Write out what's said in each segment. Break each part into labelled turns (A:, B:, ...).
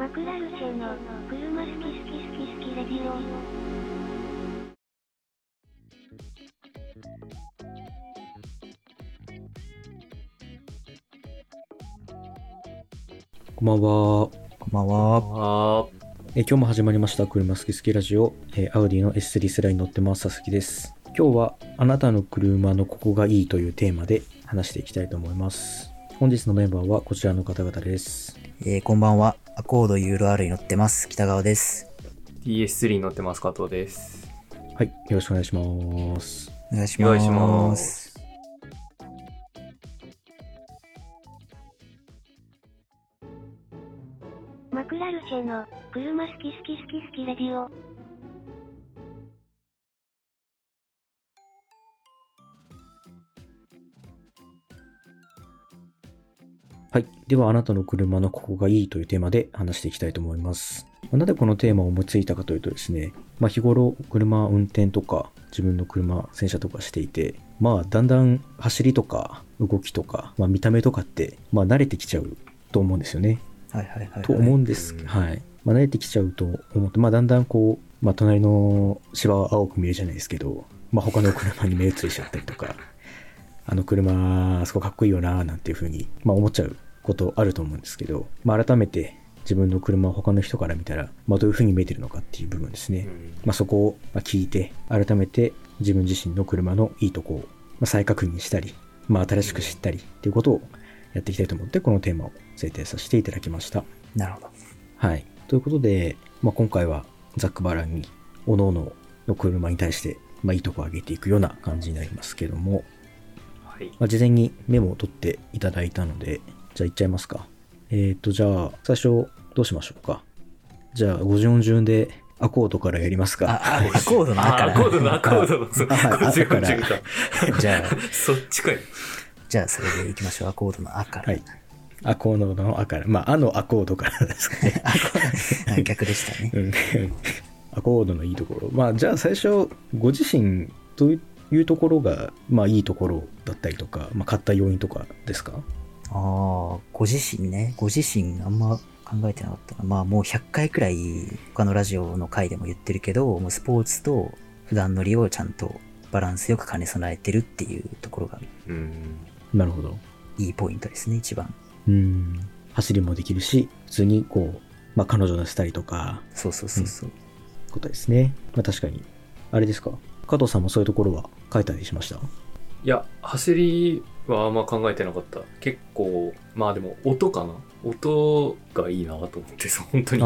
A: マクラルチェの車好き好き好き好きレディオ
B: こんばんは。
C: こんばんは。
D: あ
B: えー今日も始まりました。車好き好きラジオ。えーアウディの S3 スライに乗ってます。佐々木です。今日はあなたの車のここがいいというテーマで話していきたいと思います。本日のメンバーはこちらの方々です。
C: えーこんばんは。アコード URL に乗ってます。北川です。
D: DS3 に乗ってます加藤です
B: はい。よろしくお願いします。
C: お願いします。
D: お願いします
A: マクラルチェの車好き好き好き好きレディオ
B: はい。では、あなたの車のここがいいというテーマで話していきたいと思います。まあなぜこのテーマを思いついたかというとですね、まあ、日頃車運転とか自分の車洗車とかしていて、まあだんだん走りとか動きとか、まあ、見た目とかって、まあ慣れてきちゃうと思うんですよね。
C: はいはいはい、はい。
B: と思うんです。
D: うん
B: はい。まあ慣れてきちゃうと思って、まあだんだんこう、まあ隣の芝は青く見えるじゃないですけど、まあ他の車に目移りしちゃったりとか、あの車、あそこかっこいいよななんていうふうに、まあ思っちゃうことあると思うんですけど、まあ改めて自分の車を他の人から見たら、まあどういうふうに見えてるのかっていう部分ですね。まあそこをまあ聞いて、改めて自分自身の車のいいとこをまあ再確認したり、まあ新しく知ったりっていうことをやっていきたいと思って、このテーマを制定させていただきました。
C: なるほど。
B: はい。ということで、まあ、今回はざっくばらんに、おののの車に対して、まあ、いいとこを上げていくような感じになりますけども、
D: はい
B: まあ、事前にメモを取っていただいたので、じゃあ行っちゃいますか。えっ、と、じゃあ、最初、どうしましょうか。じゃあ、50順でアコードからやりますか。
C: あ、あ、アコードの赤
D: あアコードのアコードのそう
B: はい
D: 50
B: 赤から
D: 50か
C: じゃあ、
D: そっちかい
C: じゃあそれで行きましょう。アコードの赤から。
B: はい。アコードのアから、まあ、あのアコードからですかね。
C: アコードはい逆でしたね。
B: うんアコードのいいところ。まあ、じゃあ最初、ご自身というところが、まあ、いいところだったりとか、まあ、買った要因とかですか？
C: ああ、ご自身ね。ご自身あんま考えてなかったな。まあもう100回くらい他のラジオの回でも言ってるけど、もうスポーツと普段乗りをちゃんとバランスよく兼ね備えてるっていうところが
D: うん
B: なるほど。
C: いいポイントですね、一番。
B: うん。走りもできるし、普通にこう、まあ、彼女のしたりとか、
C: そうそうそうそう。
B: ことですね。まあ、確かに。あれですか？加藤さんもそういうところは書いたりしました？
D: いや走りはあんま考えてなかった結構まあでも音かな？音がいいなと思ってそう本当に。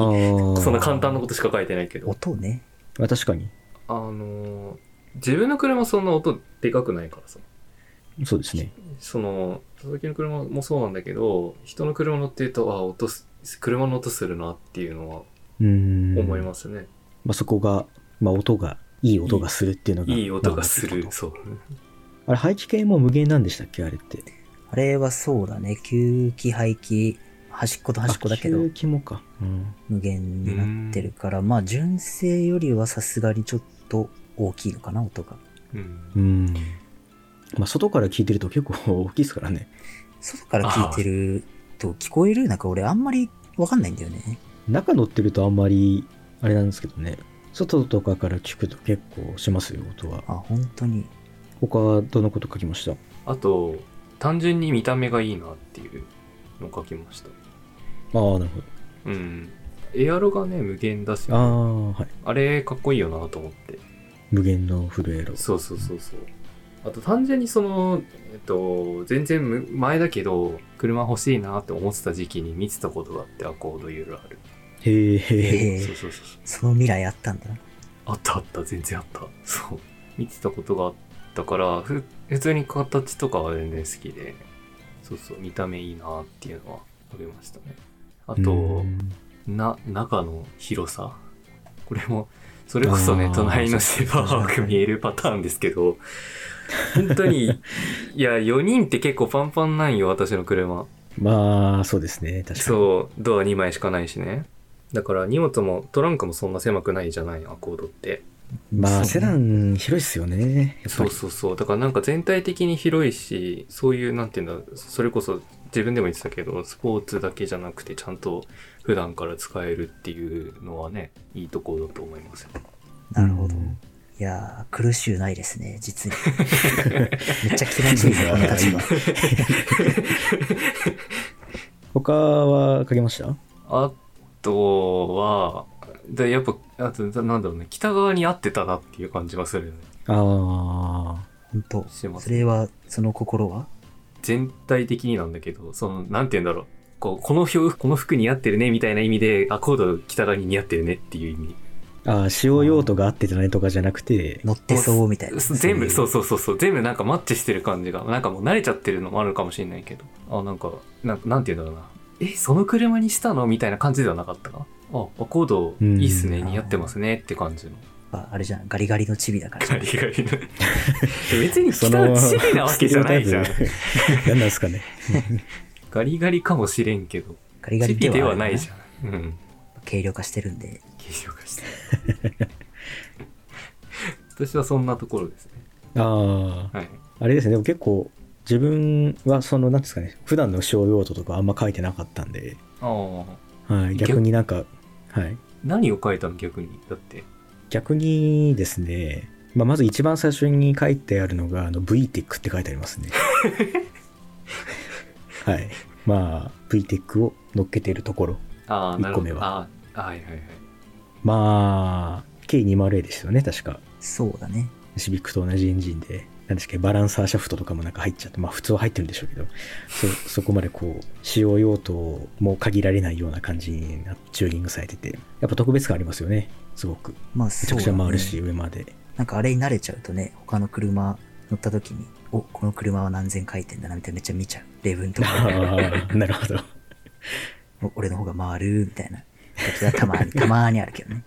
D: そんな簡単なことしか書いてないけど
C: 音ね。
B: まあ、確かに。
D: あのー自分の車そんな音でかくないからさ
B: そうですね。
D: その佐々木の車もそうなんだけど人の車乗ってるとあ音す車の音するなっていうのは
B: うん。
D: 思いますね、
B: まあ、そこが、まあ、音が、いい音がするっていうのが。
D: いい音がす
B: まあ
D: るそう
B: あれ、排気系も無限なんでしたっけ？あれって。
C: あれはそうだね。吸気排気、端っこと端っこだけど
B: あ吸、気もか。うん。
C: 無限になってるから、まあ純正よりはさすがにちょっと大きいのかな、音が。
D: うん
B: うん。まあ、外から聞いてると結構大きいですからね。
C: 外から聞いてると聞こえる？なんか俺あんまりわかんないんだよね。
B: 中乗ってるとあんまり、あれなんですけどね。外とかから聞くと結構しますよ、音は。
C: あ、本当に。
B: 他はどんなこと書きました？
D: あと単純に見た目がいいなっていうのを書きました
B: ああ、なるほ
D: うんエアロがね無限だし
B: ど。ああ、はい。
D: あれかっこいいよなと思って
B: 無限のフルエロ。
D: そうそうそうそうあと単純にそのえっと全然む前だけど車欲しいなって思ってた時期に見てたことがあってアコード UR
B: へえ。
C: へえ
D: そうそうそうそう
C: その未来あったんだな。
D: あったあった全然あった。そう。見てたことがあったからふ普通に形とかは全然好きでそうそう見た目いいなっていうのはありましたね。あと
B: うん。
D: な中の広さ。これもそれこそね隣の芝青く見えるパターンですけど本当に いや4人って結構パンパンなんよ私の車。
B: まあ、そうですね。確かに。
D: そうドア2枚しかないしねだから荷物もトランクもそんな狭くないじゃないアコードって
B: まあ、セダン広いっすよね。やっぱ
D: そう
B: り。
D: そうそうだからなんか全体的に広いしそういうなんていうんだそれこそ自分でも言ってたけど、スポーツだけじゃなくて、ちゃんと普段から使えるっていうのはね、いいところだと思いますよ。
C: なるほど。
B: うん
C: いやー、苦しゅうないですね、実に。めっちゃ気持ちいいです、この立場。
B: 他は書けました？
D: あとは、でやっぱ、あと、なんだろうね、北側に合ってたなっていう感じがするよね。
B: ああ、
C: 本当
D: します
C: それは、その心は？
D: 全体的になんだけど、その、なんて言うんだろう。こう、この服、この服似合ってるね、みたいな意味で、あ、コード北側に似合ってるねっていう意味。
B: ああ、使用用途が合っててないとかじゃなくて、
C: 乗ってそうみたいな。
D: 全部、そう
C: う
D: そうそうそう、全部なんかマッチしてる感じが、なんかもう慣れちゃってるのもあるかもしれないけど、あ、なんか、なんなんて言うんだろうな。え、その車にしたの？みたいな感じではなかったか？あ、あコードいいっすね、
C: うん
D: 似合ってますねって感じの。
C: ああれじゃん、ガリガリのチビだから。
D: ガリガリの。別に
B: そ
D: 北
B: の、
D: チビなわけじゃないじゃん
B: 何なんですかね？
D: ガリガリかもしれんけど、
C: ガリガリ
D: チビではないじゃん。うん。
C: 軽量化してるんで。
D: 軽量化して。私はそんなところですね。
B: ああ、
D: はい。
B: あれですね、でも結構、自分はその、なんですかね、普段の使用用途とかあんま書いてなかったんで、
D: ああ。
B: はい、逆に？なんか、はい。
D: 何を書いたの？逆に？だって。
B: 逆にですね、まあ、まず一番最初に書いてあるのが、あの、VTEC って書いてありますね。はい。まあ、VTEC を乗っけているところ。
D: ああ、なるほ
B: 一個目
D: ど。ああ、はいはいはい。
B: まあ、K208 ですよね、確か。
C: そうだね。
B: シビックと同じエンジンで、なんですかバランサーシャフトとかもなんか入っちゃって、まあ普通は入ってるんでしょうけど、そ、そこまでこう、使用用途も限られないような感じになチューニングされてて、やっぱ特別感ありますよね、すごく。
C: まあ
B: めちゃくち。ゃ回るし、上まで。
C: なんかあれに慣れちゃうとね、他の車乗った時に、お、この車は何千回転だなみたいなめっちゃ見ちゃう。例文とか。
B: なるほど。
C: お俺の方が回るみたいな時はたまに、たまにあるけどね。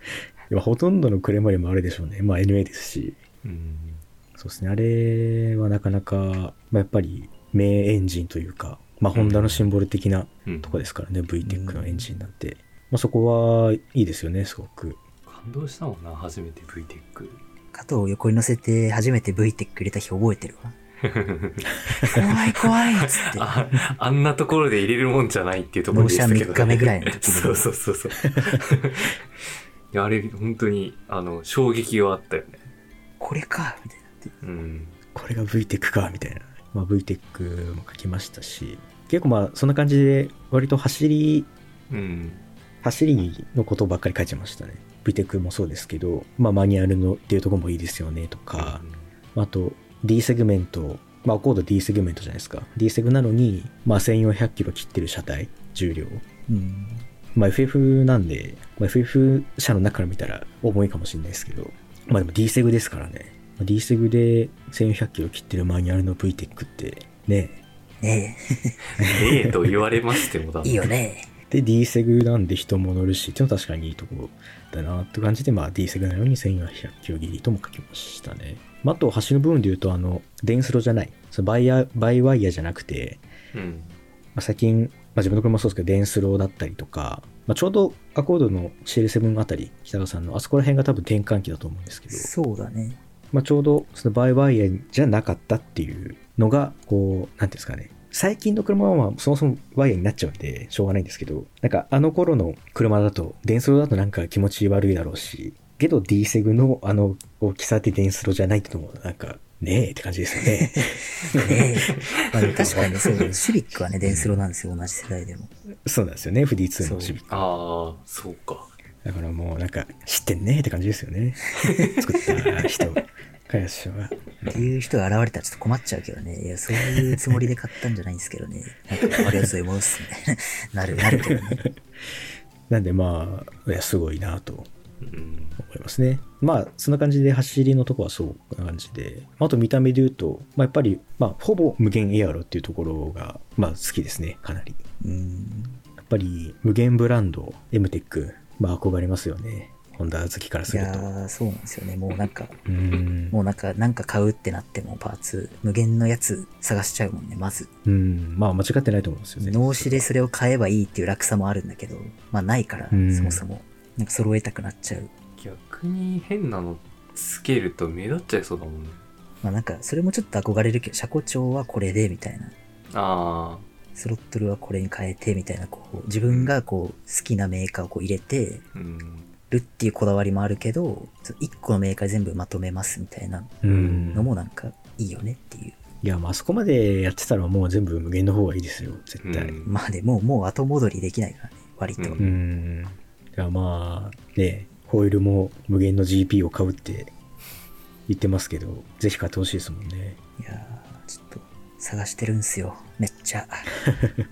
B: ほとんどの車よりもあれでしょうね。まあ NA ですし。
D: うん。
B: そうですね。あれはなかなか、まあ、やっぱり名エンジンというか、まあホンダのシンボル的な
D: うん
B: とこですからね、VTEC のエンジンなんて。まあそこはいいですよね、すごく。
D: 感動したもんな、初めて VTEC。
C: 加藤を横に乗せて初めて VTEC 入れた日覚えてるわ。怖い怖いっつって。
D: ああんなところで入れるもんじゃないっていうところでしたけど、
C: 納車3日目ぐらいの時に
D: そうそうそうそう。いや、あれ、本当に、あの、衝撃があったよね。
C: これか、みた。
B: これが VTEC か、みたいな。まあ VTEC も書きましたし、結構まあそんな感じで、割と走り、
D: うん。
B: 走りのことばっかり書いちゃいましたね。VTEC もそうですけど、まあマニュアルのっていうところもいいですよね、とか、あと D セグメント、まあコード D セグメントじゃないですか。D セグなのに、まあ1400キロ切ってる車体、重量。
C: うん。
B: まあ FF なんで、まあ、FF 車の中から見たら重いかもしれないですけど、まあでも D セグですからね。まあ D セグで1400キロ切ってるマニュアルの VTEC って、ね
C: ね
D: ええと言われましてもだ
C: え、いいよね。
B: で D セグなんで人も乗るしっていうのは確かにいいところだなって感じで、まあ D セグなのに1400キロ切りとも書きましたね。まあ、あと走る部分で言うと、あの、電スロじゃない。そのバイヤー、バイワイヤーじゃなくて、
D: うん。
B: まあ、最近、まあ、自分の車もそうですけど、電スローだったりとか、まあ、ちょうどアコードの CL7 あたり、北川さんのあそこら辺が多分転換期だと思うんですけど、
C: そうだね。
B: まあ、ちょうどそのバイワイヤーじゃなかったっていうのが、こう、なんていうんですかね。最近の車はまあそもそもワイヤーになっちゃうんで、しょうがないんですけど、なんかあの頃の車だと、電スローだとなんか気持ち悪いだろうし、けど D セグのあの大きさで電スローじゃないってのもなんか、ねえって感じですよね。
C: ねえ。まあ、確かにそう。シビックはね、デンスロなんですよ、同じ世代でも。
B: そうなんですよね、FD2 のシビック。
D: ああ、そうか。
B: だからもうなんか、知ってんねって感じですよね。作った人、開発者は。
C: っていう人が現れたらちょっと困っちゃうけどね。いや、そういうつもりで買ったんじゃないんですけどね。なんか、ありがとういます。みたいな。なる、なるけどね。
B: なんでまあ、いや、すごいなと
D: うん。
B: 思いますね。まあ、そんな感じで走りのとこはそうな感じで、あと見た目で言うと、まあ、やっぱり、まあ、ほぼ無限エアロっていうところが、まあ、好きですね、かなり。
C: うん。
B: やっぱり、無限ブランド、エムテック、まあ、憧れますよね。ホンダ好きから
C: い
B: すると。
C: やー、そうなんですよね。もうなんか、
B: うーん。
C: もうなんか、なんか買うってなってもパーツ、無限のやつ探しちゃうもんね、まず。
B: うん。まあ、間違ってないと思うんですよね。
C: 脳死でそれを買えばいいっていう楽さもあるんだけど、まあないから、
B: うん
C: そもそも。なんか揃えたくなっちゃう。
D: 逆に変なのつけると目立っちゃいそうだもんね。
C: まあなんか、それもちょっと憧れるけど、車庫帳はこれで、みたいな。
D: あ
C: スロットルはこれに変えてみたいな、こう、自分がこう、好きなメーカーをこう入れて
D: うん。
C: るっていうこだわりもあるけど、その一個のメーカーで全部まとめますみたいな
B: うん
C: のもなんかいいよねっていう。
B: いや、まあ、あそこまでやってたらもう全部無限の方がいいですよ、絶対。
D: うん
C: まあでも、もう後戻りできないからね、割と。
D: う
B: うん。いや、まあ、ね、ホイールも無限の GP を買うって言ってますけど、ぜひ買ってほしいですもんね。
C: いやー、ちょっと探してるんすよ、めっちゃ。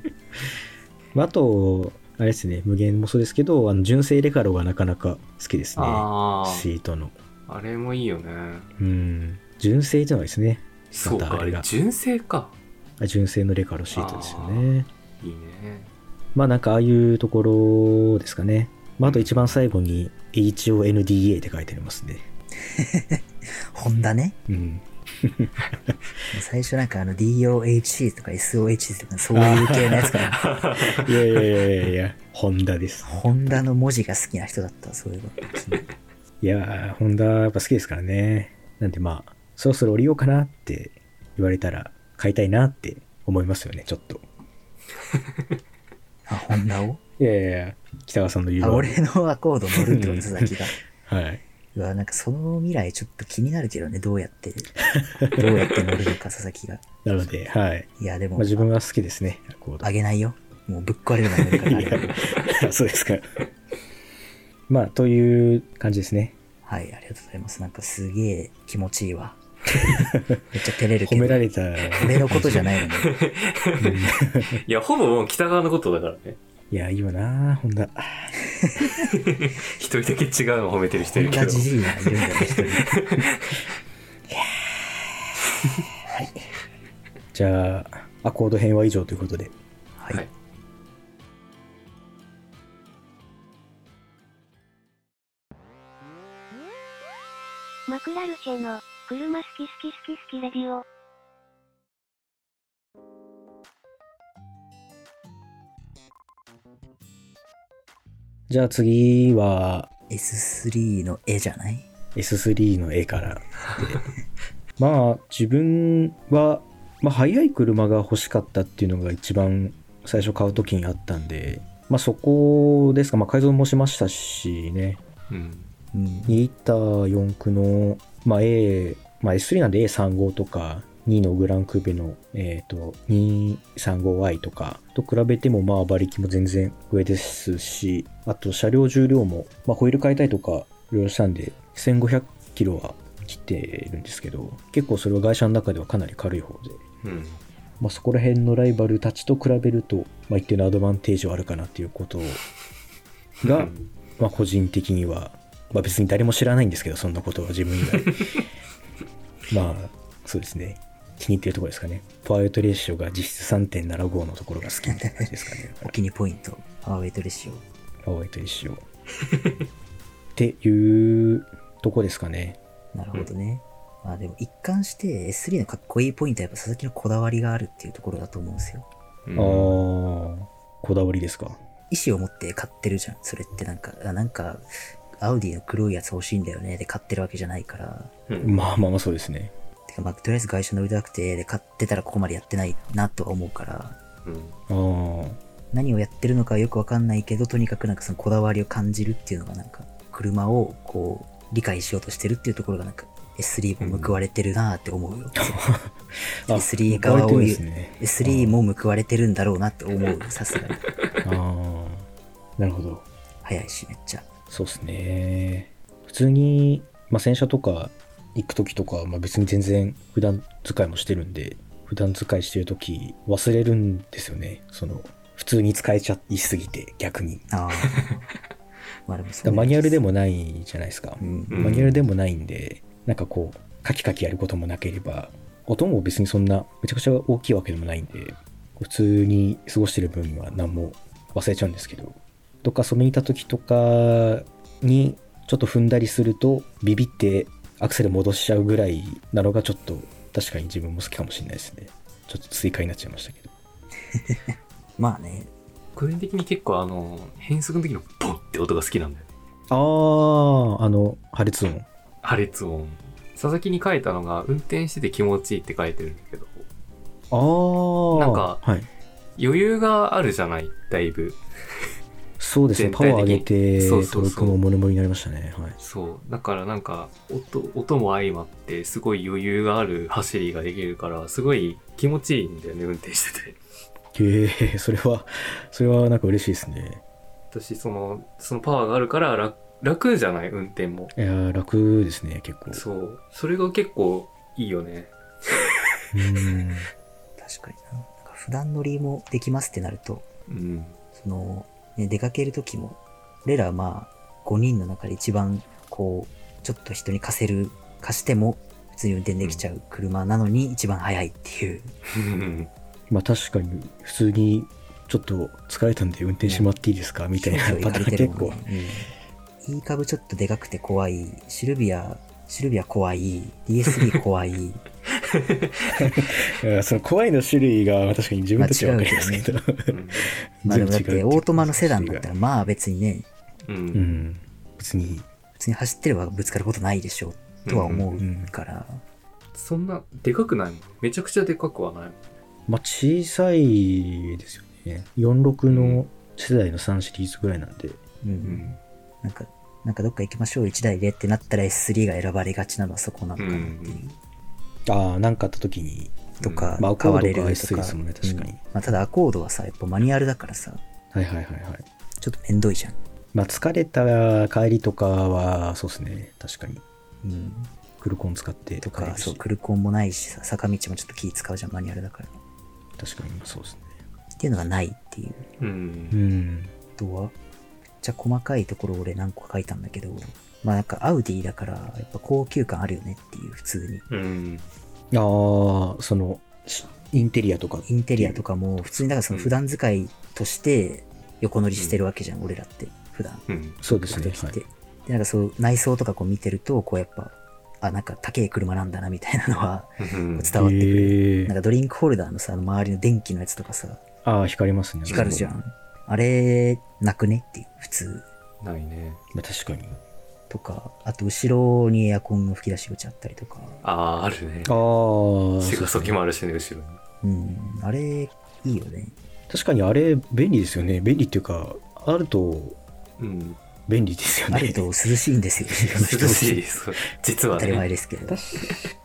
B: まああと、あれですね、無限もそうですけど、あの、純正レカロがなかなか好きですね。
D: あ
B: シートの。
D: あ、あれもいいよね。
B: うん。純正っていうのがですね、
D: そうか、
B: あれ
D: 純正か。
B: あ純正のレカロシートですよね。
D: いいね。
B: まあなんかああいうところですかね。まああと一番最後に HONDA って書いてありますね。
C: ホンダね。
B: うん。
C: 最初なんかあの DOHC とか SOHC とかそういう系のやつから、
B: いやいやいやいやいや、ホンダです。
C: ホンダの文字が好きな人だった、そういえば。
B: いやー、ホンダやっぱ好きですからね。なんでまあ、そろそろ降りようかなって言われたら買いたいなって思いますよね、ちょっと。
C: あ、ホンダを？
B: いやいやいや、北川さんの言う
C: 俺のアコード乗るってこと、佐々木が。
B: はい。
C: うわ、なんかその未来ちょっと気になるけどね、どうやって、どうやって乗るのか、佐々木が。
B: なので、はい。
C: いや、でも、
B: まあ、自分は好きですね、アコード
C: あげないよ。もうぶっ壊れるまで乗るから
B: そうですか。まあ、という感じですね。
C: はい、ありがとうございます。なんかすげえ気持ちいいわ。めっちゃ照れるけど。
B: 褒められた。
C: 俺のことじゃないのに。
D: いや、ほぼもう北側のことだからね。
B: いや、いいよなホンダ。
D: 一人だけ違うの褒めてる人いるけど。
C: ダじじいがいるんだよ、一人。
B: じゃあ、アコード編は以上ということで。
C: はい。
D: はい
A: マクラルチェの、車好き好き好き好きレディオ。
B: じゃあ次は
C: S3 の絵じゃない
B: ？S3 の絵からで。まあ、自分は、まあ、速い車が欲しかったっていうのが一番最初買う時にあったんで、まあそこですか、まあ改造もしましたしね。
D: うん。
C: うん。
B: 2リッター4駆の、まあ A、まあ S3 なんで A35 とか、2のグランクーベの、えっ、と、235i とかと比べても、まあ馬力も全然上ですし、あと車両重量も、まあホイール変えたりとか、いろいろしたんで、1500キロは切ってるんですけど、結構それは会社の中ではかなり軽い方で、
D: うん。
B: まあそこら辺のライバルたちと比べると、まあ一定のアドバンテージはあるかなっていうことが、
D: うん
B: まあ個人的には、まあ別に誰も知らないんですけど、そんなことは自分以外。まあ、そうですね。気に入ってるところですかね。パワーウェイトレーシオが実質3.75のところが好きみたいな感じですかね。
C: お気にポイント。パワーウェイトレシオ。
B: パワーウェイトレーシオ。っていうとこですかね。
C: なるほどね。まあでも一貫して S3 のかっこいいポイントはやっぱ佐々木のこだわりがあるっていうところだと思うんですよ。
D: うん
B: ああ、こだわりですか。
C: 意思を持って買ってるじゃん。それってなんか、あなんか、アウディの黒いやつ欲しいんだよね。で買ってるわけじゃないから。
D: うん
B: まあまあまあそうですね。
C: まあとりあえず会社乗りたくて、で買ってたらここまでやってないなとは思うから。
D: うん
C: 何をやってるのかよくわかんないけど、とにかくなんかそのこだわりを感じるっていうのがなんか、車をこう、理解しようとしてるっていうところがなんか、S3 も報われてるなって思うよ。
B: あ
C: S3 側を
B: ね
C: S3 も報われてるんだろうなって思う、さすがに。
B: ああ、なるほど。
C: 早いし、めっちゃ。
B: そうですね。普通に、まあ、洗車とか行く時とか、まあ、別に全然普段使いもしてるんで、普段使いしてる時忘れるんですよね。その、普通に使えちゃいすぎて、逆に。
C: ああ。まあでもそう
B: マニュアルで
C: も。
B: もないじゃないですか。
C: うん。
D: うん
B: マニュアルでもないんで、なんかこう、カキカキやることもなければ、音も別にそんな、めちゃくちゃ大きいわけでもないんで、普通に過ごしてる分には何も忘れちゃうんですけど、どっか遊びに行った時とかに、ちょっと踏んだりすると、ビビってアクセル戻しちゃうぐらいなのがちょっと、確かに自分も好きかもしれないですね。ちょっと追加になっちゃいましたけど。
C: まあね。
D: 個人的に結構あの、変速の時のボンって音が好きなんだよね。
B: あー、あの、破裂音。
D: 破裂音。佐々木に書いたのが、運転してて気持ちいいって書いてるんだけど、
B: あー。
D: なんか
B: はい。
D: 余裕があるじゃない、だいぶ。
B: そうですね、パワー上げて、
D: そうそうそう
B: トルクもモリモリになりましたね。はい。
D: そう。だからなんか、音、音も相まって、すごい余裕がある走りができるから、すごい気持ちいいんだよね、運転してて。
B: へえ、それは、それはなんか嬉しいですね。
D: 私、その、そのパワーがあるから楽、楽じゃない、運転も。
B: いやー、楽ですね、結構。
D: そう。それが結構いいよね。
B: うーん。
C: 確かにな。なんか普段乗りもできますってなると、
D: うん。
C: その、ね、出かけるときも、俺らはまあ、5人の中で一番、こう、ちょっと人に貸せる、貸しても、普通に運転できちゃう車なのに一番速いっていう。
B: まあ確かに、普通に、ちょっと疲れたんで運転してもらっていいですかみたいなパターン結構。
C: うん。いい株ちょっとでかくて怖い、シルビア、シルビア怖い、DS3 怖い、
B: その怖いの種類が確かに自分たちは分かりますけど。
D: うん。
C: まあでもだってオートマのセダンだったらまあ別にね、
D: う。
B: うんん。別に、
C: 普通に走ってればぶつかることないでしょうとは思うから、
D: そんな、でかくないもん。めちゃくちゃでかくはないもん。
B: まあ小さいですよね。46の世代の3シリーズぐらいなんで。
C: うん
D: うん。
C: なんか、なんかどっか行きましょう1台でってなったら S3 が選ばれがちなのはそこなのかなっていう。
B: ああ、なんかあった時に、
C: とか、
B: まあアコ
C: 買われ
B: ードが
C: る
B: S3
C: とか。
B: ですもんね、確かに。
C: うんまあ、ただアコードはさ、やっぱマニュアルだからさ、
B: はいはいはいはい。
C: ちょっとめんどいじゃん。
B: まあ疲れた帰りとかは、そうですね。確かに。
C: うん。
B: クルコン使って
C: とか、そう、クルコンもないしさ、坂道もちょっと気使うじゃん、マニュアルだから。
B: 確かに、そうですね。
C: っていうのがないっていう。
D: う。
B: うんん。
C: あとは、めっちゃ細かいところ俺何個か書いたんだけど、まあなんかアウディだから、やっぱ高級感あるよねっていう、普通に。
D: うん。
B: ああ、その、しインテリアとか。
C: インテリアとかも、普通にだからその普段使いとして横乗りしてるわけじゃん、俺らって。普段。
D: うん。
B: そうですね。はい。
C: で、なんかそう、内装とかこう見てると、こうやっぱ、あ、なんか高い車なんだな、みたいなのは
D: うん
C: 伝わってくる。
B: へえ
C: なんかドリンクホルダーのさ、周りの電気のやつとかさ、
B: ああ、光りますね。
C: 光るじゃん。あれ、なくねっていう、普通。
D: ないね。
B: まあ確かに。
C: とか、あと後ろにエアコンの吹き出し口あったりとか。
D: ああ、あるね。
B: ああ。
D: シガソキもあるしね、後ろに。
C: うん、あれ、いいよね。
B: 確かにあれ、便利ですよね。便利っていうか、あると
D: うん。
B: 便利ですよね。
C: あると涼しいんですよ、
D: 涼しい。そう実は
C: 当たり前
D: ね。
C: ですけど。
B: 確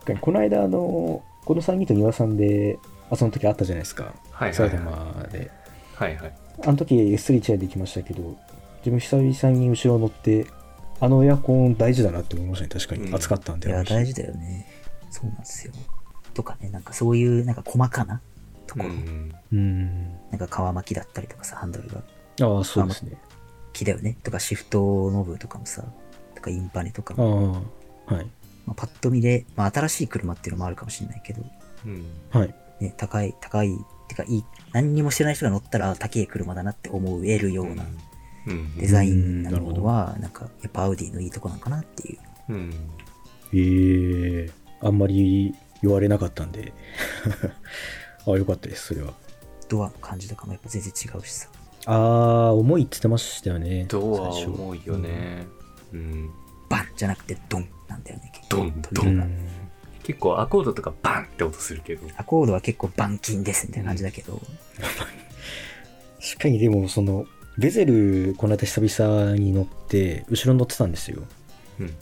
B: かに、この間、あの、この3人と庭さんで、あ、その時あったじゃないですか。埼
D: はいはいはい。
B: 玉で。
D: はいはい。
B: あの時 S3 チェアで行きましたけど、自分久々に後ろ乗って、あのエアコン大事だなって思いましたね。確かに。
D: うん
B: 暑かったんで。
C: いや、大事だよね。そうなんですよ。とかね、なんかそういう、なんか細かなところ。
D: うん。
B: うん。
C: なんか皮巻きだったりとかさ、ハンドルが
B: ああ、そうですね。
C: 木だよね。とかシフトノブとかもさ、とかインパネとか
B: あ
C: も、
B: あ、はい。
C: まあ、パッと見で、まあ新しい車っていうのもあるかもしれないけど、
D: うん。
B: はい。
C: ね、高い、高い、てかいい、何にも知らない人が乗ったら、あ高い車だなって思えるような
D: うん。
C: デザインな
B: ど
C: のは、なんか、やっぱアウディのいいとこなのかなっていう。
D: うん。
B: ええあんまり言われなかったんで。あ あ、よかったです、それは。
C: ドアの感じとかもやっぱ全然違うしさ。
B: ああ、重いって言ってましたよね。
D: ドア
B: 最初
D: 重いよね。うん。
C: バンじゃなくてドンなんだよね、
D: ドンドン。
B: うん。
D: 結構アコードとかバンって音するけど。
C: アコードは結構板金ですみたいな感じだけど、
B: 確かにでも、その、ベゼル、この間久々に乗って、後ろに乗ってたんですよ。
D: うん。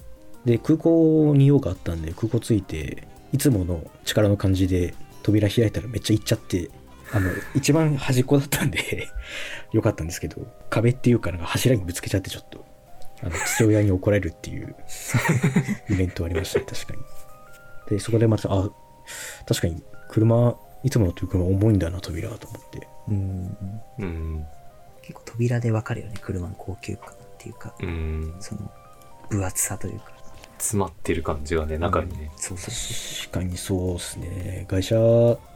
B: で、空港に用があったんで、空港着いて、いつもの力の感じで扉開いたらめっちゃ行っちゃって、あの、一番端っこだったんで、よかったんですけど、壁っていうかなんか柱にぶつけちゃってちょっと、あの、父親に怒られるっていう イベントありましたね、確かに。で、そこでまた、あ、確かに車、いつものという車重いんだな、扉と思って。
C: うん、
D: うん。
C: 結構扉でわかるよね、車の高級感っていうか、
D: うん。
C: その、分厚さというか。
D: 詰まってる感じがね、中にね。
C: そうそうそ
B: 確かにそうですね。外車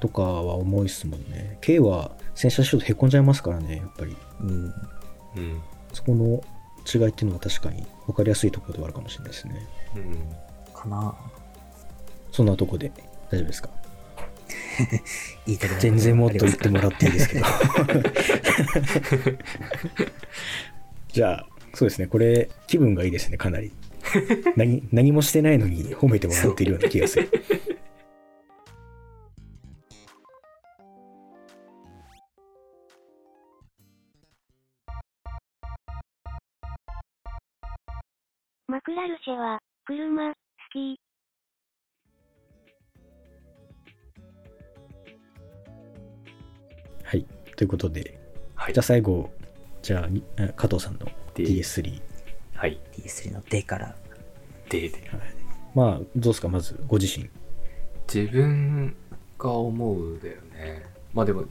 B: とかは重いっすもんね。軽は洗車するとへこんじゃいますからね、やっぱり。
C: う。うん。
D: うん。
B: そこの違いっていうのは確かに分かりやすいところではあるかもしれないですね。
D: うん。
C: かな
B: そんなとこで大丈夫ですか？
C: 言いたく
B: 全然もっと言ってもらっていいですけどじゃあ、そうですね。これ、気分がいいですね、かなり。何何もしてないのに褒めてもらっているような気がする。
A: マクラルシェは、車、ス
B: キー、ということで、
D: はい
B: じゃあ最後、じゃあ、加藤さんの
D: で
B: DS3。
D: はい
C: DS3 の D から。
D: でで
B: まあ、どうですか、まず、ご自身。
D: 自分が思うだよねまあでも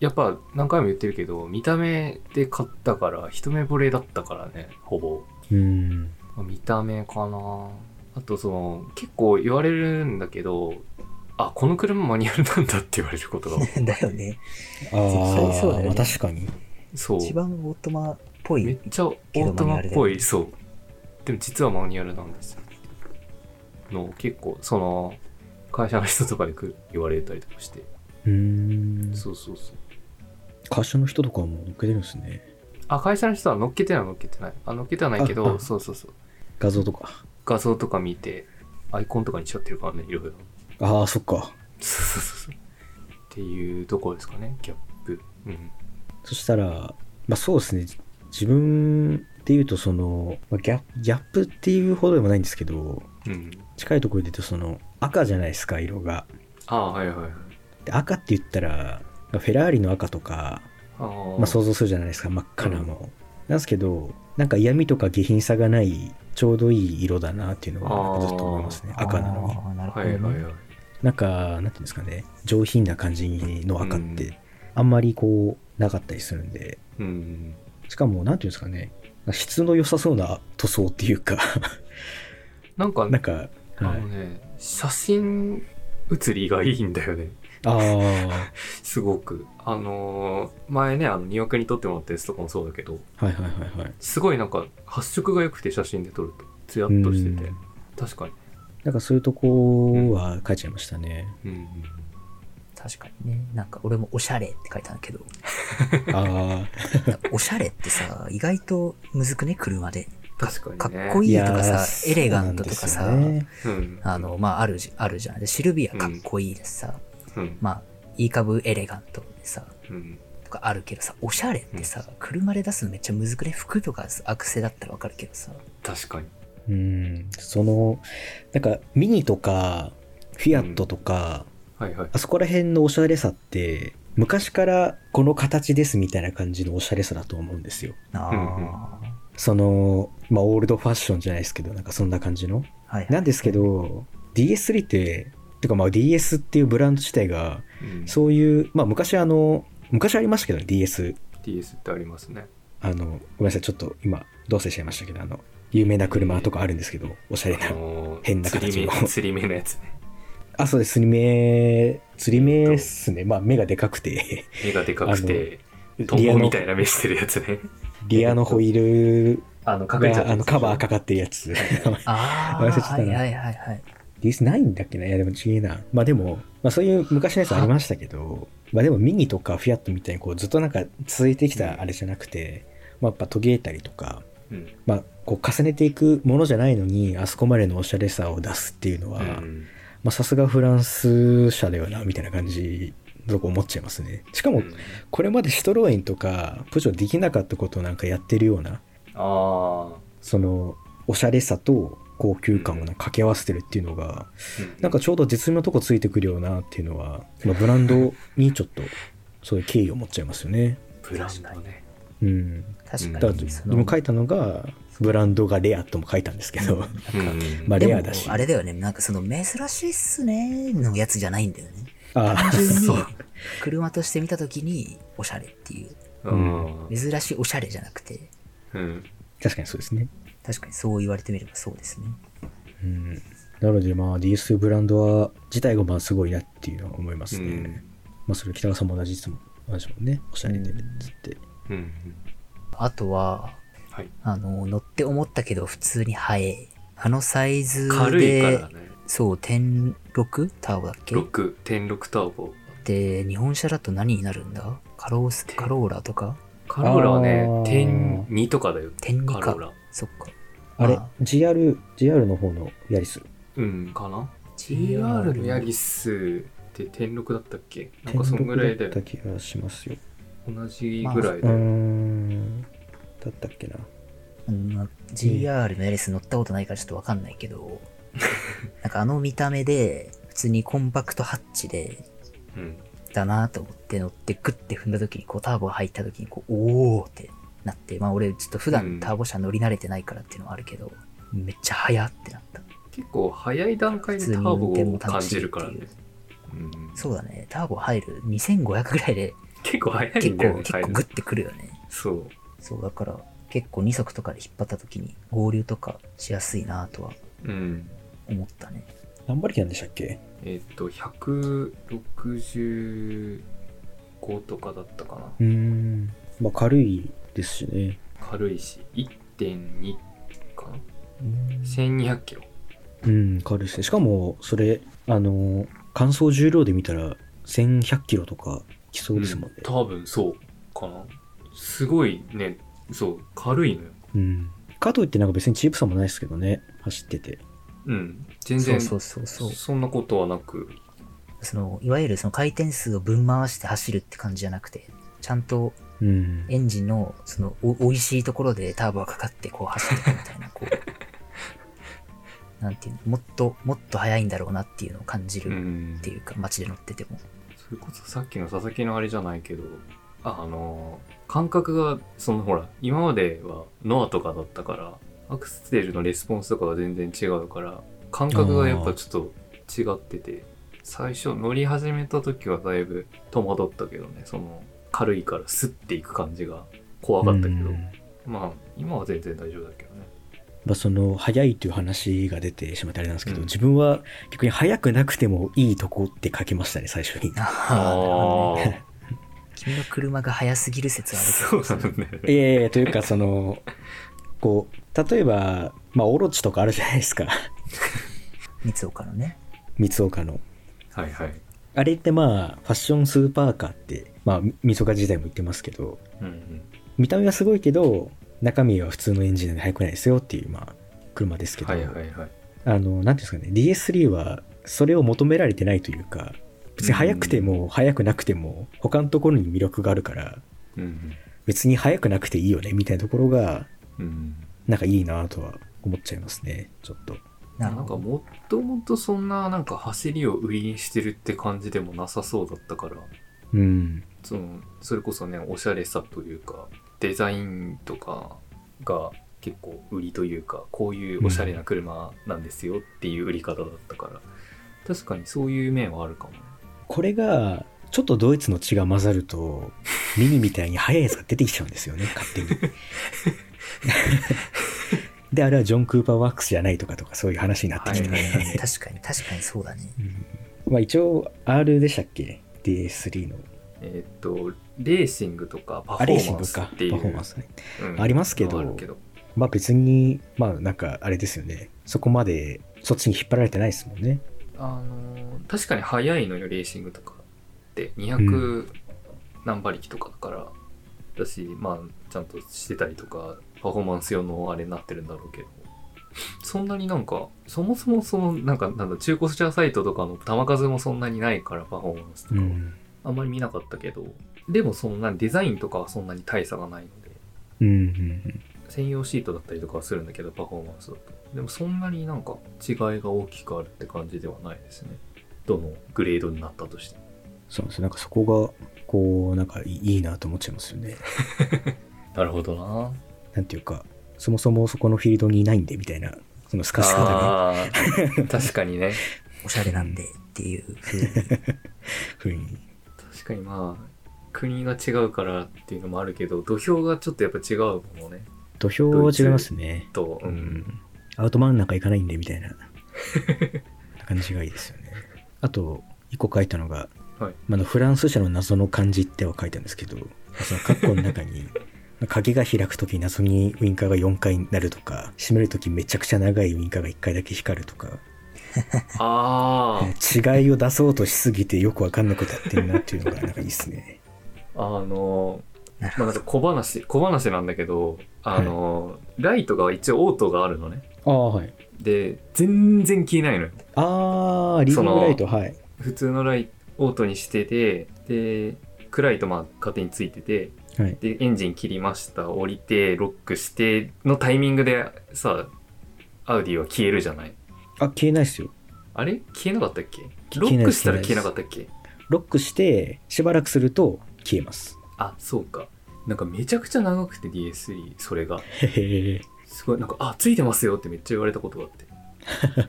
D: やっぱ何回も言ってるけど見た目で買ったから一目惚れだったからねほぼ
B: うーん。
D: まあ見た目かなあとその結構言われるんだけどあこの車マニュアルなんだって言われることが
C: だよね。
B: あ
C: 実際そうだよね
B: 確かに。
D: そう
C: 一番オートマっぽ
D: めっ
C: い。
D: ちゃオートマっぽいそうでも実はマニュアルなんですよの結構その会社の人とかでく言われたりとかして
B: うーん。
D: そうそうそう
B: 会社の人とかも乗っけてるんですね。
D: あ会社の人は乗っけては乗っけてないあ乗っけてはないけ
B: あ
D: ど
B: あ
D: そうそうそう
B: 画像とか。
D: 画像とか見てアイコンとかにしちゃってるからねいろいろ
B: ああ、そっか。
D: そうそうそうっていうところですかねギャップうん
B: そしたら、まあそうですね。自分で言うと、その、まあ、ギャギャップっていうほどでもないんですけど、
D: うん
B: 近いところで言うと、その、赤じゃないですか、色が。
D: ああはいはいはい
B: で赤って言ったら、フェラーリの赤とか、
D: あー
B: まあ想像するじゃないですか、真っ赤なの。なんですけど、なんか嫌味とか下品さがない、ちょうどいい色だなっていうのは、ずっと思いますね。赤なのに。
C: あーなるほど、ね。
D: はいはいはい
B: なんか、なんていうんですかね、上品な感じの赤っ
D: うん。
B: て、あんまりこう、なかったりするんで、
D: うん。
B: しかも、なんていうんですかね、質の良さそうな塗装っていうか、
D: なんか
B: なんか、
D: あ
B: はい。
D: のね写真写りがいいんだよね。
B: ああ、
D: すごく。あのー前ねあの2億に撮ってもらったやつとかもそうだけど。
B: はいはいはいはい。
D: すごいなんか発色が良くて写真で撮ると。ツヤっとしてて。
B: うん。
D: 確かに
B: なんかそういうとこは書いちゃいましたね。
D: うん
C: 確かにね。なんか俺もおしゃれって書いたんだけど、
B: あ
C: なんかおしゃれってさ、意外とむずくね、車で。
D: 確かにね
C: かっこ
B: あ。
C: いいとかさ、
B: ー
C: エレガントとかさ、
B: ね
D: うん
C: あの、まあ、あるじ、あるじゃん。で、シルビアかっこいいですさ、
D: うん
C: まあ、いい株エレガントでさ、
D: うん
C: とかあるけどさ、おしゃれってさ、車で出すのめっちゃむずくね？服とかアクセだったらわかるけどさ。
D: 確かに
B: うん。その、なんか、ミニとか、フィアットとか、
D: はいはい
B: あそこら辺のおしゃれさって、昔からこの形ですみたいな感じのおしゃれさだと思うんですよ。
C: ああ、
B: その、まあ、オールドファッションじゃないですけど、なんかそんな感じの。
C: はい、はい。
B: なんですけど、DS3 って、てかまあ DS っていうブランド自体が、
D: うん
B: そういう、まあ昔あの、昔ありましたけど、DS。
D: DS ってありますね
B: あの、ごめんなさい、ちょっと今、どうせしちゃいましたけど、あの、有名な車とかあるんですけど、おしゃれな
D: あ。のー
B: 変な形の
D: 釣り目のやつね
B: あ、そうです、釣り目、釣り目っすね。まあ目がでかくて、
D: 目がでかくてトンボみたいな目してるやつね
B: リアのホイール
D: あの隠れちゃっ
B: が、あの、カバーかかってるやつ。
C: ああ、
B: 忘れてたな
C: はいはいはいはい。
B: DS ないんだっけな？いや、でも違えな。まあでも、まあそういう昔のやつありましたけど、まあでもミニとかフィアットみたいにこうずっとなんか続いてきたあれじゃなくて、まあやっぱ途切れたりとか、
D: うん
B: まあこう重ねていくものじゃないのに、あそこまでのおしゃれさを出すっていうのは、さすがフランス車だよな、みたいな感じ、とこ思っちゃいますね。しかも、これまでシトロエンとか、プジョーできなかったことをなんかやってるような、
D: ああ
B: その、おしゃれさと高級感をなんか掛け合わせてるっていうのが、なんかちょうど絶妙なとこついてくるようなっていうのは、まあ、ブランドにちょっとそういう敬意を持っちゃいますよね。
D: ブランドね
B: うん。
C: 確
B: だか
C: に。そ
B: 書いたのが、ブランドがレアとも書いたんですけど、
C: なんか
B: まあレアだし。
C: あれだよね、なんかその珍しいっすねのやつじゃないんだよね。
B: あ
C: 単純に
D: そう
C: 車として見たときにおしゃれっていう。
D: うん
C: 珍しいおしゃれじゃなくて、
D: うん
B: 確かにそうですね。
C: 確かにそう言われてみればそうですね。
B: うん。なのでまあ DS ブランドは自体がまあすごいなっていうのは思いますね。
D: うん
B: まあそれ北川さんも同じ質問同じもんね。おしゃれでっつって。
D: うん
C: あとは、
D: はい。
C: あの、乗って思ったけど普通に速い。あのサイズで、
D: 軽いからね。
C: そう、1.6ターボだっけ
D: ？6.6ターボ
C: で、日本車だと何になるんだ？カロース、カローラとか？
D: カローラはね点2とかだよ。
C: 点2か。
D: カローラ。
C: そっか。
B: あれ？
C: まあ
B: ?GR、GR の方のヤリス。
D: うんかな。
C: GR
D: GR のヤリスって点6だったっけ？なんかそんぐらいだよ。
B: だった気がしますよ。
D: 同じぐらいう
B: ー
D: だよ
B: ん。だったっけな。
C: うんまあ GR のエレス乗ったことないからちょっとわかんないけど、なんかあの見た目で、普通にコンパクトハッチで、
D: うん。
C: だなと思って乗ってグッて踏んだ時にこうターボが入った時にこうおーってなってまあ俺ちょっと普段ターボ車乗り慣れてないからっていうのはあるけど、めっちゃ速ってなった
D: 結構早い段階でターボを感じるからね。うん、
C: そうだねターボ入る2500ぐらいで
D: 結構早い
C: 結
D: んだよね、
C: 構結構グッてくるよね
D: そう。
C: そうだから結構2速とかで引っ張った時に合流とかしやすいなとは
D: うん。
C: 思ったね
B: 何馬力なんでしたっけ？
D: えっ、と、165とかだったかな。
B: うーん。まあ軽いですしね。
D: 軽いし、1.2かな。
B: うん
D: 1200キロ。
B: うん、軽いですね。しかも、それ、あの、乾燥重量で見たら、1100キロとか来そうですもんね。
D: 多分そうかな。すごいね、そう、軽いのよ。
B: うん。かといってなんか別にチープさもないですけどね、走ってて。
D: うん。全然、
C: そうそうそうそう
D: そんなことはなく、
C: そのいわゆるその回転数をぶん回して走るって感じじゃなくてちゃんと
B: うん。
C: エンジンのそのお美味しいところでターボがかかってこう走っていくみたいなこう なんていうのもっともっと速いんだろうなっていうのを感じ
D: う
C: る
D: ん
C: って。いうか街で乗ってても
D: それこそさっきの佐々木のあれじゃないけど、ああの、感覚が、そのほら、今まではノアとかだったから、アクセルのレスポンスとかが全然違うから、感覚がやっぱちょっと違ってて、最初乗り始めた時はだいぶ戸惑ったけどね、その、軽いからスッていく感じが怖かったけど、
B: うん
D: まあ、今は全然大丈夫だけどね。
B: まあ、その速いという話が出てしまってあれなんですけど、
D: うん
B: 自分は逆に速くなくてもいいとこって書きましたね最初に
C: ああ君の車が速すぎる説
D: あ、
C: ある
D: そう
C: けど
D: なんだよね。
B: いやいやというかそのこう例えばまあオロチとかあるじゃないですか
C: 三岡のね
B: 三岡の
D: はいはい。
B: あれってまあファッションスーパーカーってまあ三岡時代も言ってますけど
D: うんうん。
B: 見た目はすごいけど中身は普通のエンジンで速くないですよっていうまあ車ですけど、
D: はいはいはい。
B: あの、なんていうんですかね、DS3 はそれを求められてないというか、別に速くても速くなくても他のところに魅力があるから、
D: うんうん。
B: 別に速くなくていいよねみたいなところが、
D: うん
B: なんかいいなとは思っちゃいますね、ちょっと。
D: なんかもっともっとそんななんか走りを売りにしてるって感じでもなさそうだったから
B: うん。
D: そのそれこそねおしゃれさというかデザインとかが結構売りというかこういうおしゃれな車なんですよっていう売り方だったから、確かにそういう面はあるかもね
B: これが、ちょっとドイツの血が混ざると、ミニみたいに速いやつが出てきちゃうんですよね、勝手に。で、あれはジョン・クーパーワークスじゃないとかとかそういう話になってきて、
D: はい
C: 確かに確かにそうだね
B: うんまあ一応 R でしたっけ ?DS3 の。
D: えーっとレーシングとかパフ
B: あ、レー
D: ォーマン
B: シングか。パ
D: スっていう
B: フォーマンスね。
D: うん
B: ありますけど
D: けど
B: まあ別に、まあなんかあれですよね。そこまでそっちに引っ張られてないですもんね。
D: あのー確かに速いのよレーシングとかって200何馬力とかだから、だしまあちゃんとしてたりとかパフォーマンス用のあれになってるんだろうけどそんなになんかそもそもそのなんかなんだ中古車サイトとかの球数もそんなにないからパフォーマンスとかは
B: うん。
D: あんまり見なかったけど、でもそのなデザインとかはそんなに大差がないので
B: うんうん
D: 専用シートだったりとかはするんだけどパフォーマンスだと。でもそんなになんか違いが大きくあるって感じではないですね。どのグレードになったとしても。
B: そうです。よ。なんかそこが、こう、なんかいいなと思っちゃいますよね。
D: なるほどな。
B: なんていうか、そもそもそこのフィールドにいないんでみたいな、その透かし方が。ね、
D: 確かにね。
C: おしゃれなんでっていう風に
B: ふうに。
D: 確かにまあ国が違うからっていうのもあるけど土俵がちょっとやっぱ違うもんね
B: 土俵は違いますね。
D: と、う
B: うんん。アウトマンなんか行かないんでみたいな感じがいいですよね。あと、一個書いたのが、
D: はい
B: まあフランス車の謎の漢字っては書いたんですけど、その括弧の中に、鍵が開くとき謎にウインカーが4回になるとか、閉めるときめちゃくちゃ長いウインカーが1回だけ光るとか、
D: あ
B: 違いを出そうとしすぎてよくわかんなくなってるなっていうのがなんかいいですね。
D: あ あのまあなんか小話小話なんだけどあの、ライトが一応オートがあるのね
B: ああ、はい。
D: で全然消えないのよ
B: ああ、リビングライト、はい。
D: 普通のライトオートにしててで暗いとまあ勝手についてて
B: はい。
D: で、エンジン切りました。降りて、ロックしてのタイミングでさ、アウディは消えるじゃない
B: あ、消えないですよ。
D: あれ？消えなかったっけ？ロックしたら消えなかったっけ？
B: ロックして、しばらくすると消えます。
D: あ、そうか。なんかめちゃくちゃ長くて DS3、それが。
B: へへへ。
D: すごい、なんか、あ、ついてますよってめっちゃ言われたことがあって。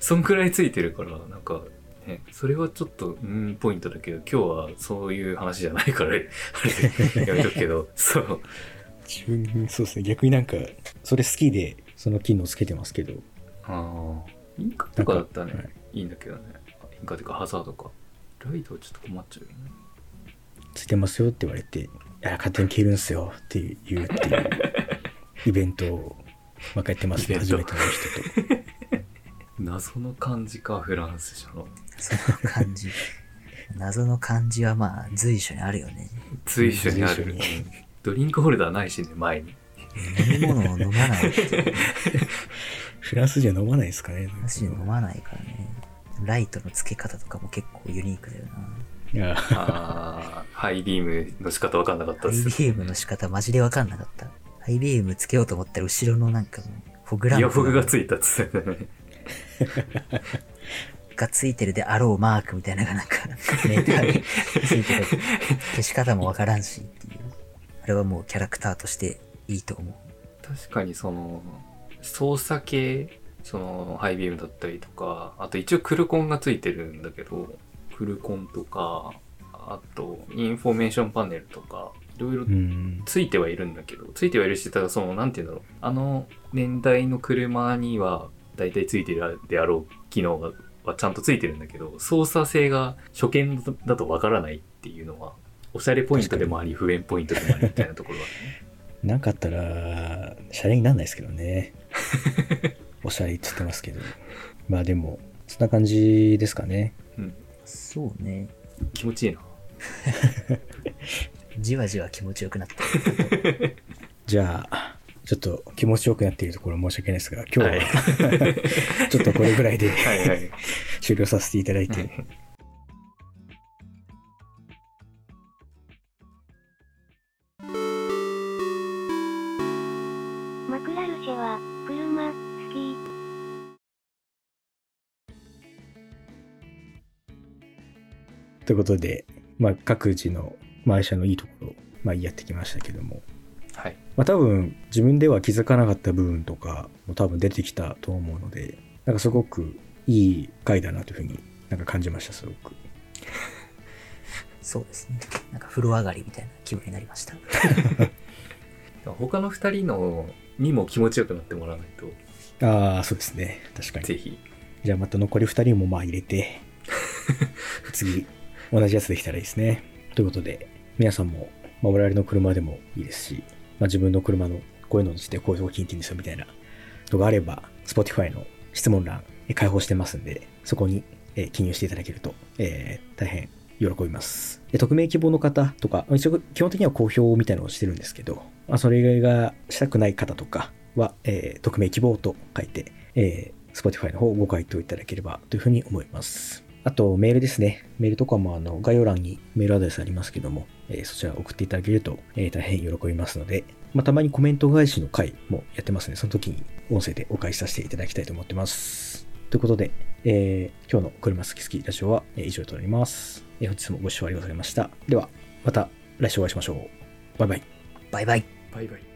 D: そんくらいついてるから、なんか、ね、それはちょっと、うん、ポイントだけど、今日はそういう話じゃないから、あれ、やめとくけど、そう。
B: 自分、そうですね。逆になんか、それ好きで、その機能つけてますけど。
D: ああ、インカとかだったらね、
B: なんか
D: い、いんだけどね。インカというかハザードか。ライトはちょっと困っちゃうよね。
B: ついてますよって言われて、いや、勝手に消えるんすよって言うっていう イベントを、まあ、やってますね。初めての人と。
D: 謎の感じか、フランスじゃの。
C: その感じ。謎の感じはまあ随所にあるよね。
D: 随所にある。ドリンクホルダーないしね、前に。
C: 飲み物を飲まない
B: フランスじゃ飲まないですかね。
C: マジで飲まないからね。ライトの付け方とかも結構ユニークだよな。
B: いや、
D: ああ、ハイビームの仕方わかんなかった
C: ハイビ。ームの仕方マジでわかんなかった。ハイビームつけようと思ったら後ろのなんかフォグランプ
D: イヤフォグがついたっつってたね。
C: がついてるであろうマークみたいなのがなんか、メーターについてる。消し方もわからんしっていう。あれはもうキャラクターとしていいと思う。
D: 確かにその、操作系、その、ハイビームだったりとか、あと一応クルコンがついてるんだけど、クルコンとか、あと、インフォメーションパネルとか、いろいろ
B: うん。
D: ついてはいるんだけど、ついてはいるし、ただその、なんて言うんだろう。あの年代の車には、大体ついてるであろう機能がはちゃんとついてるんだけど、操作性が初見だとわからないっていうのは、おしゃれポイントでもあり、不便ポイントでもありみたいなところはね。
B: なかったら、シャレになんないですけどね。おしゃれって言ってますけど。まあでも、そんな感じですかね。
C: そうね。
D: 気持ちいいな。
C: じわじわ気持ちよくなってる。
B: じゃあ、ちょっと気持ちよくなっているところ申し訳ないですが、今日は、ちょっとこれぐらいで
D: はいはい。
B: 終了させていただいて、ということで、まあ各自の毎社のいいところを、まあやってきましたけども、
D: はい。
B: まあ多分自分では気づかなかった部分とかも多分出てきたと思うので、なんかすごくいい回だなというふうになんか感じました、すごく。
C: そうですね。なんか風呂上がりみたいな気分になりました。
D: 他の二人のにも気持ちよくなってもらわないと、
B: ああ、そうですね。確かに。
D: ぜひ。
B: じゃあまた残り2人もまあ入れて、次、同じやつできたらいいですね。ということで、皆さんも、まあ、我々の車でもいいですし、まあ、自分の車のこういうのにしてこういうとこ聞いていいんですよみたいなのがあれば、Spotify の質問欄開放してますんで、そこにえ記入していただけると、えー大変喜びます。匿名希望の方とか、一応基本的には公表みたいなのをしてるんですけど、まあ、それ以外がしたくない方とかは、えー匿名希望と書いて、えー Spotify の方をご回答いただければというふうに思います。あと、メールですね。メールとかもあの概要欄にメールアドレスありますけども、えーそちら送っていただけると、えー大変喜びますので、まあ、たまにコメント返しの回もやってますので、その時に音声でお返しさせていただきたいと思ってます。ということで、えー今日の車好き好きラジオはえー以上となります。えー本日もご視聴ありがとうございました。では、また来週お会いしましょう。バイバイ。
C: バイバイ。
D: バイバイ。